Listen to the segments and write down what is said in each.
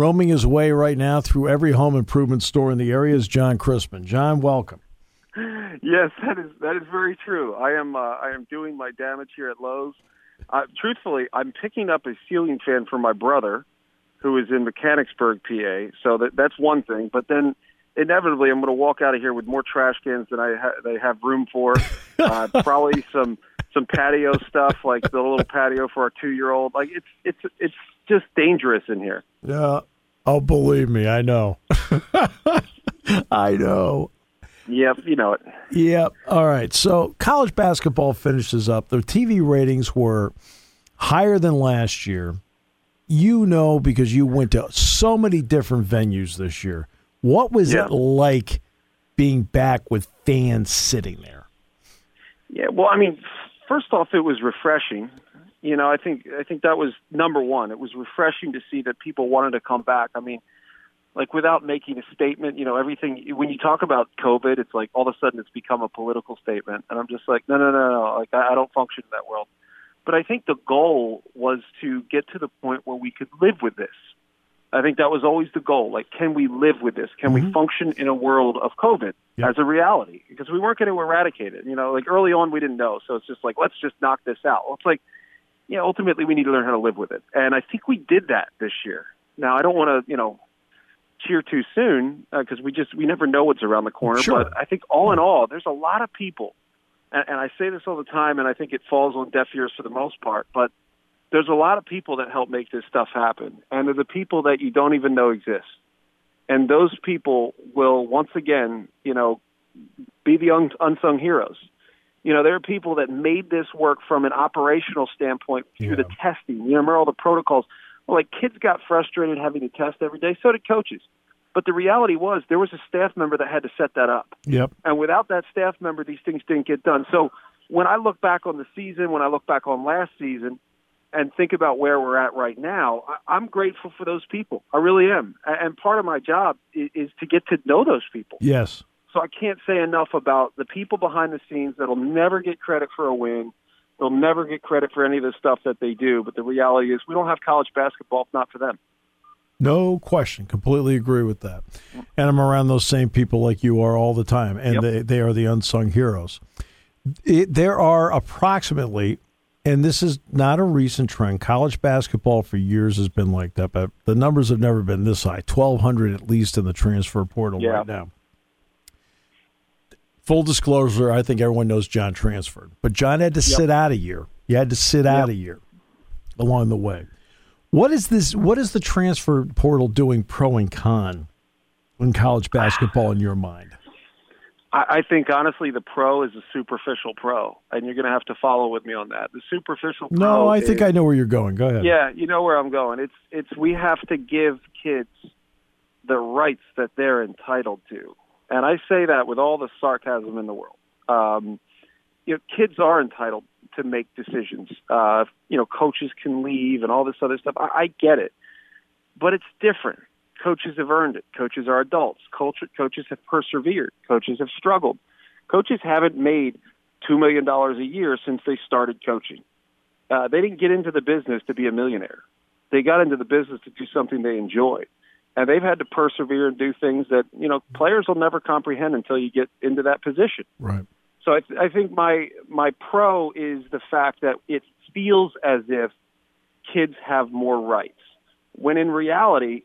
Roaming his way right now through every home improvement store in the area is John Crispin. John, welcome. Yes, that is that is very true. I am uh, I am doing my damage here at Lowe's. Uh, truthfully, I'm picking up a ceiling fan for my brother, who is in Mechanicsburg, PA. So that that's one thing. But then inevitably, I'm going to walk out of here with more trash cans than I ha- they have room for. Uh, probably some some patio stuff, like the little patio for our two year old. Like it's it's it's just dangerous in here. Yeah. Oh, believe me, I know. I know. Yep, you know it. Yep. All right. So college basketball finishes up. The TV ratings were higher than last year. You know because you went to so many different venues this year. What was Yeah. it like being back with fans sitting there? Yeah, well, I mean, first off, it was refreshing. You know, I think I think that was number one. It was refreshing to see that people wanted to come back. I mean, like without making a statement, you know, everything. When you talk about COVID, it's like all of a sudden it's become a political statement, and I'm just like, no, no, no, no. Like I, I don't function in that world. But I think the goal was to get to the point where we could live with this. I think that was always the goal. Like, can we live with this? Can we mm-hmm. function in a world of COVID Yep. as a reality? Because we weren't going to eradicate it. You know, like early on we didn't know, so it's just like let's just knock this out. Well, it's like, yeah, ultimately we need to learn how to live with it, and I think we did that this year. Now I don't want to, you know, cheer too soon uh, because we just we never know what's around the corner. Sure. But I think all in all, there's a lot of people, and, and I say this all the time, and I think it falls on deaf ears for the most part, but there's a lot of people that help make this stuff happen, and they're the people that you don't even know exist. And those people will once again, you know, be the un- unsung heroes. You know, there are people that made this work from an operational standpoint through the testing. You remember all the protocols. Well, like kids got frustrated having to test every day. So did coaches. But the reality was there was a staff member that had to set that up. Yep. And without that staff member, these things didn't get done. So when I look back on the season, when I look back on last season, and think about where we're at right now, I, I'm grateful for those people. I really am. And part of my job is to get to know those people. Yes. So I can't say enough about the people behind the scenes that'll never get credit for a win. They'll never get credit for any of the stuff that they do. But the reality is, we don't have college basketball if not for them. No question. Completely agree with that. And I'm around those same people like you are all the time, and Yep. they, they are the unsung heroes. It, there are approximately, and this is not a recent trend, college basketball for years has been like that, but the numbers have never been this high 1,200 at least in the transfer portal Yeah. right now. Full disclosure, I think everyone knows John transferred, but John had to sit out a year. You had to sit out a year along the way. What is this? What is the transfer portal doing, pro and con, in college basketball in your mind? I, I think honestly, the pro is a superficial pro, and you're going to have to follow with me on that. The superficial pro. No, I think is- I know where you're going. Go ahead. Yeah, you know where I'm going. It's it's we have to give kids the rights that they're entitled to, and I say that with all the sarcasm in the world. Um, you know, kids are entitled to make decisions. Uh, you know, coaches can leave and all this other stuff. I, I get it, but it's different. Coaches have earned it. Coaches are adults. Culture, coaches have persevered. Coaches have struggled. Coaches haven't made two million dollars a year since they started coaching. Uh, they didn't get into the business to be a millionaire. They got into the business to do something they enjoy, and they've had to persevere and do things that you know players will never comprehend until you get into that position. Right. So I, th- I think my my pro is the fact that it feels as if kids have more rights, when in reality,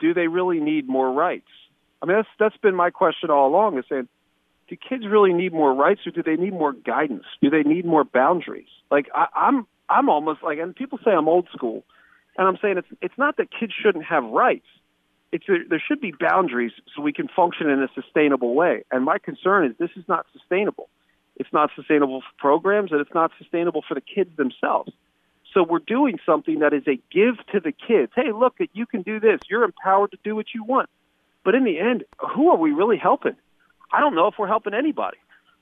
do they really need more rights? I mean, that's that's been my question all along: is saying, do kids really need more rights, or do they need more guidance? Do they need more boundaries? Like I, I'm I'm almost like, and people say I'm old school, and I'm saying it's it's not that kids shouldn't have rights it's there, should be boundaries so we can function in a sustainable way. And my concern is this is not sustainable. It's not sustainable for programs, and it's not sustainable for the kids themselves. So we're doing something that is a give to the kids. Hey, look, you can do this. You're empowered to do what you want. But in the end, who are we really helping? I don't know if we're helping anybody.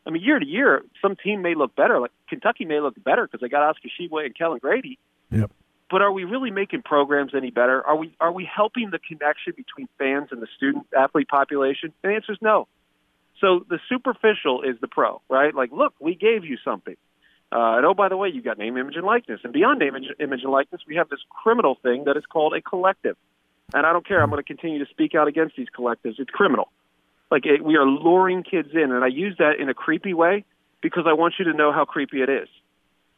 I mean, year to year, some team may look better. Like Kentucky may look better because they got Oscar Tshiebwe and Kellan Grady Yep. But are we really making programs any better? Are we are we helping the connection between fans and the student athlete population? And the answer is no. So the superficial is the pro, right? Like, look, we gave you something. Uh, and oh, by the way, you got name, image, and likeness. And beyond name, image, and likeness, we have this criminal thing that is called a collective. and I don't care. I'm going to continue to speak out against these collectives. It's criminal. Like it, we are luring kids in, and I use that in a creepy way because I want you to know how creepy it is.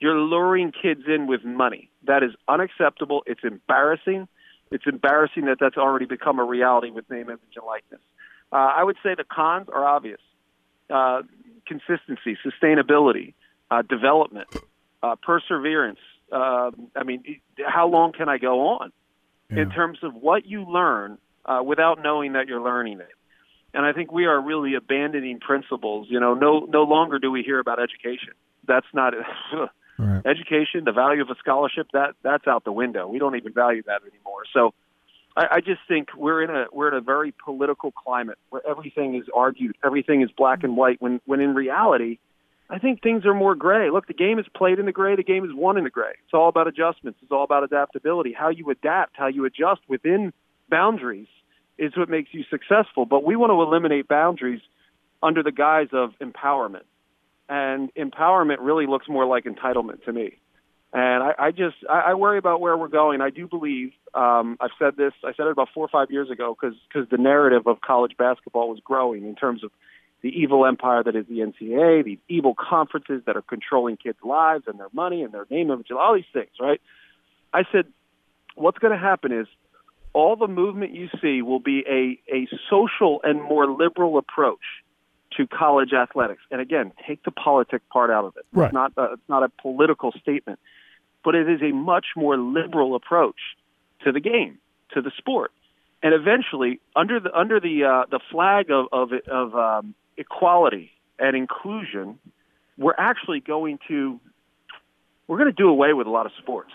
You're luring kids in with money. That is unacceptable. It's embarrassing. It's embarrassing that that's already become a reality with name, image, and likeness. Uh, I would say the cons are obvious: uh, consistency, sustainability, uh, development, uh, perseverance. Uh, I mean, how long can I go on yeah. in terms of what you learn uh, without knowing that you're learning it? And I think we are really abandoning principles. You know, no no longer do we hear about education. That's not right. education. The value of a scholarship that that's out the window. We don't even value that anymore. So, I, I just think we're in a we're in a very political climate where everything is argued, everything is black and white. When when in reality, I think things are more gray. Look, the game is played in the gray. The game is won in the gray. It's all about adjustments. It's all about adaptability. How you adapt, how you adjust within boundaries is what makes you successful. But we want to eliminate boundaries under the guise of empowerment. And empowerment really looks more like entitlement to me. And I, I just I, I worry about where we're going. I do believe um, I've said this. I said it about four or five years ago because because the narrative of college basketball was growing in terms of the evil empire that is the NCAA, the evil conferences that are controlling kids' lives and their money and their name, image, all these things. Right? I said, what's going to happen is all the movement you see will be a, a social and more liberal approach to college athletics. And again, take the politic part out of it. Right. It's not a, it's not a political statement, but it is a much more liberal approach to the game, to the sport. And eventually, under the under the uh, the flag of of, of um, equality and inclusion, we're actually going to we're going to do away with a lot of sports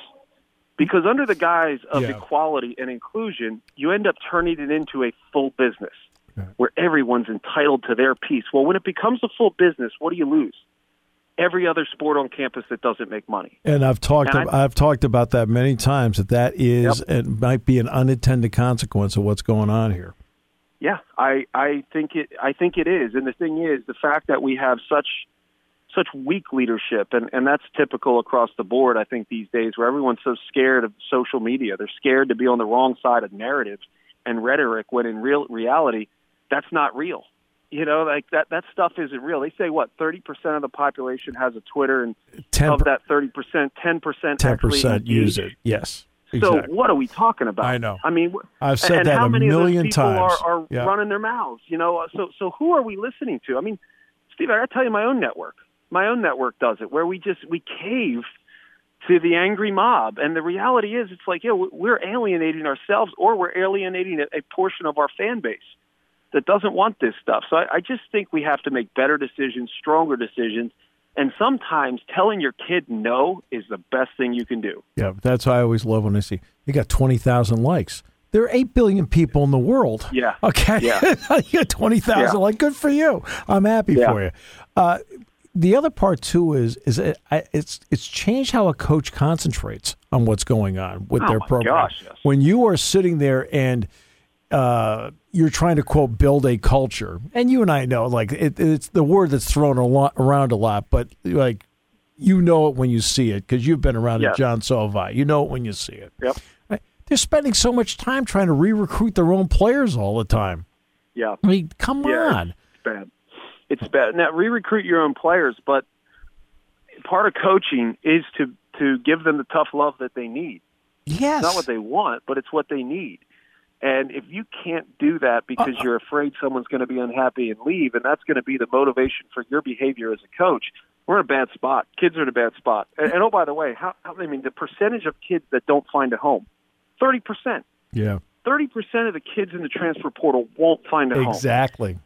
because under the guise of yeah. equality and inclusion, you end up turning it into a full business where everyone's entitled to their piece. Well, when it becomes a full business, what do you lose? Every other sport on campus that doesn't make money. And I've talked and I've talked about that many times that that is yep. it might be an unintended consequence of what's going on here. Yeah, I I think it I think it is. And the thing is, the fact that we have such such weak leadership and and that's typical across the board I think these days where everyone's so scared of social media. They're scared to be on the wrong side of narrative and rhetoric when in real reality that's not real. You know, like that that stuff isn't real. They say what thirty percent of the population has a Twitter, and 10, of that thirty percent, ten percent ten percent use it. Yes. Exactly. So what are we talking about? I know. I mean, I've said and that how a many million of those people times. Are, are yeah. running their mouths? You know, so so who are we listening to? I mean, Steve, I got to tell you, my own network, my own network does it, where we just we cave to the angry mob, and the reality is, it's like, yeah, we're alienating ourselves, or we're alienating a, a portion of our fan base that doesn't want this stuff. So I, I just think we have to make better decisions, stronger decisions. And sometimes telling your kid no is the best thing you can do. Yeah, that's why I always love when I see you got 20,000 likes. There are 8 billion people in the world. Yeah. Okay. Yeah. you got 20,000 yeah. like good for you. I'm happy yeah. for you. Uh, the other part too is is it, it's it's changed how a coach concentrates on what's going on with oh their program. Gosh, yes. When you are sitting there and uh, you're trying to quote build a culture, and you and I know like it, it's the word that's thrown a lot, around a lot, but like you know it when you see it because you've been around yes. it. John Salvi, you know it when you see it. Yep. They're spending so much time trying to re-recruit their own players all the time. Yeah. I mean, come yeah, on. It's bad. It's bad. Now re-recruit your own players, but part of coaching is to to give them the tough love that they need. Yes. It's not what they want, but it's what they need. And if you can't do that because uh, you're afraid someone's going to be unhappy and leave, and that's going to be the motivation for your behavior as a coach, we're in a bad spot. Kids are in a bad spot. And, and oh, by the way, how, how I mean the percentage of kids that don't find a home, thirty percent. Yeah, thirty percent of the kids in the transfer portal won't find a exactly. home. Exactly.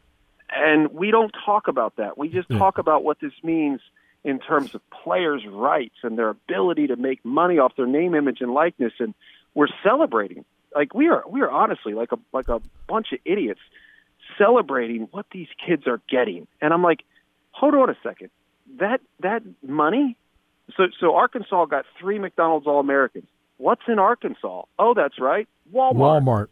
And we don't talk about that. We just yeah. talk about what this means in terms of players' rights and their ability to make money off their name, image, and likeness. And we're celebrating like we are we are honestly like a like a bunch of idiots celebrating what these kids are getting. And I'm like, hold on a second. That that money so so Arkansas got three McDonald's All Americans. What's in Arkansas? Oh, that's right. Walmart. Walmart.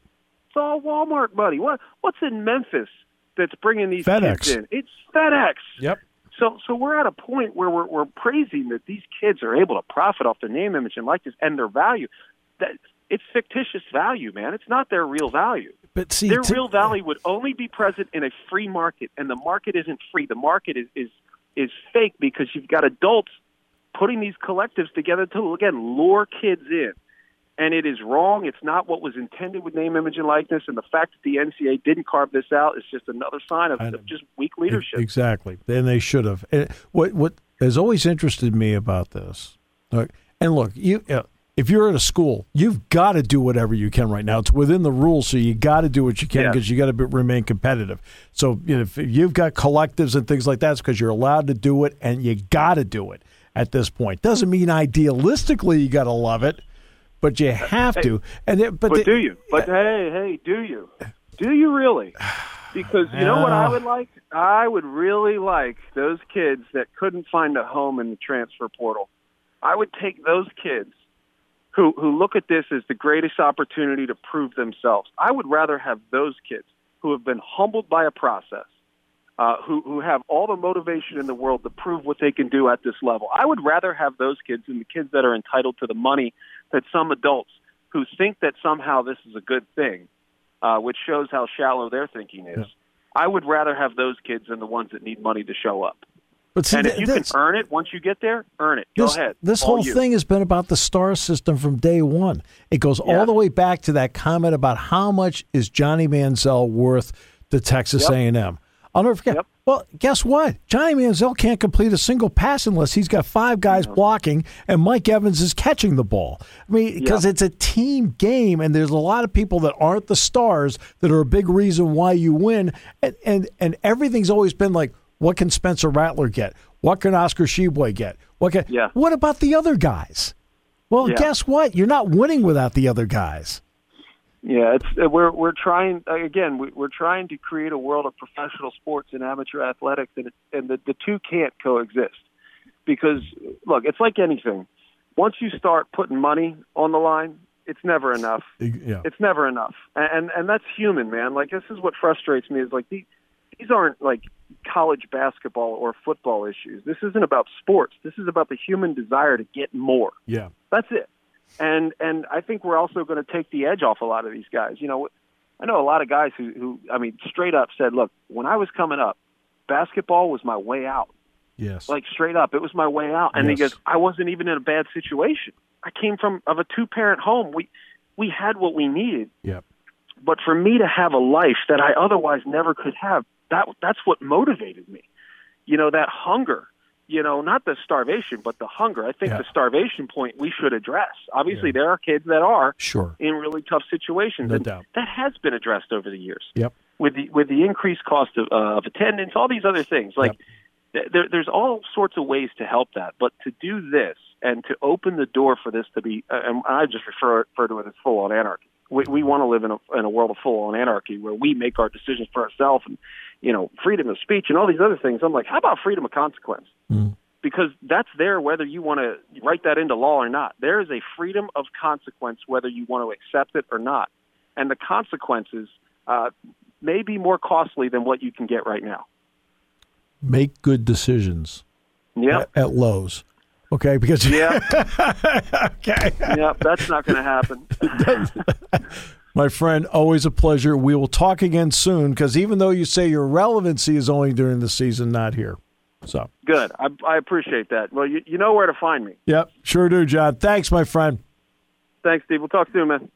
It's all Walmart money. What what's in Memphis that's bringing these FedEx. kids in? It's FedEx. Yep. So so we're at a point where we're we're praising that these kids are able to profit off their name, image, and likeness and their value. That it's fictitious value, man. It's not their real value. But see, their to- real value would only be present in a free market, and the market isn't free. The market is is is fake because you've got adults putting these collectives together to again lure kids in. And it is wrong. It's not what was intended with name, image, and likeness. And the fact that the NCAA didn't carve this out is just another sign of, of just weak leadership. Exactly. And they should have. And what what has always interested me about this, and look, you uh, if you're at a school, you've got to do whatever you can right now. It's within the rules, so you got to do what you can Yeah. because you got to be, remain competitive. So you know, if you've got collectives and things like that, it's because you're allowed to do it, and you got to do it at this point. Doesn't mean idealistically you got to love it, but you have to. And it, but, But the- do you? But hey, hey, do you? Do you really? Because you know what I would like? I would really like those kids that couldn't find a home in the transfer portal. I would take those kids who who look at this as the greatest opportunity to prove themselves. I would rather have those kids who have been humbled by a process, uh, who who have all the motivation in the world to prove what they can do at this level. I would rather have those kids than the kids that are entitled to the money that some adults who think that somehow this is a good thing, uh, which shows how shallow their thinking is. Yeah. I would rather have those kids than the ones that need money to show up. But see, and if you can earn it once you get there, earn it. Go this, ahead. This All whole you. thing has been about the star system from day one. It goes Yeah. all the way back to that comment about how much is Johnny Manziel worth to Texas Yep. A&M. I'll never forget. Yep. Well, guess what? Johnny Manziel can't complete a single pass unless he's got five guys blocking and Mike Evans is catching the ball. I mean, because Yeah. it's a team game and there's a lot of people that aren't the stars that are a big reason why you win. And and, and everything's always been like, what can Spencer Rattler get? What can Oscar Tshiebwe get? What can, Yeah. What about the other guys? Well, Yeah. guess what? You're not winning without the other guys. Yeah, it's uh, we're we're trying uh, again. We, we're trying to create a world of professional sports and amateur athletics, and and the the two can't coexist because look, it's like anything. Once you start putting money on the line, it's never enough. Yeah. It's never enough, and and, and that's human, man. Like this is what frustrates me is like these these aren't like college basketball or football issues. This isn't about sports. This is about the human desire to get more. Yeah. That's it. And and I think we're also going to take the edge off a lot of these guys. You know, I know a lot of guys who who I mean straight up said, "Look, when I was coming up, basketball was my way out." Yes. Like straight up, it was my way out. And he Yes. goes, "I wasn't even in a bad situation. I came from of a two-parent home. We we had what we needed, Yep. but for me to have a life that I otherwise never could have, that that's what motivated me. You know, that hunger. You know, not the starvation, but the hunger. I think Yeah. the starvation point we should address. Obviously, Yeah. there are kids that are Sure. in really tough situations, No and doubt. that has been addressed over the years Yep. with the with the increased cost of, uh, of attendance, all these other things. Like th- there, there's all sorts of ways to help that, but to do this and to open the door for this to be, uh, and I just refer refer to it as full on anarchy. We, we want to live in a in a world of full on anarchy where we make our decisions for ourselves and you know freedom of speech and all these other things. I'm like, how about freedom of consequence? Mm. Because that's there whether you want to write that into law or not. There is a freedom of consequence whether you want to accept it or not, and the consequences uh, may be more costly than what you can get right now. Make good decisions Yeah, at, at Lowe's. Okay, because yeah, okay. yeah. That's not going to happen. My friend, always a pleasure. We will talk again soon because even though you say your relevancy is only during the season, not here. So, Good. I, I appreciate that. Well, you, you know where to find me. yep, sure do, John. Thanks, my friend. Thanks, Steve. We'll talk soon, man.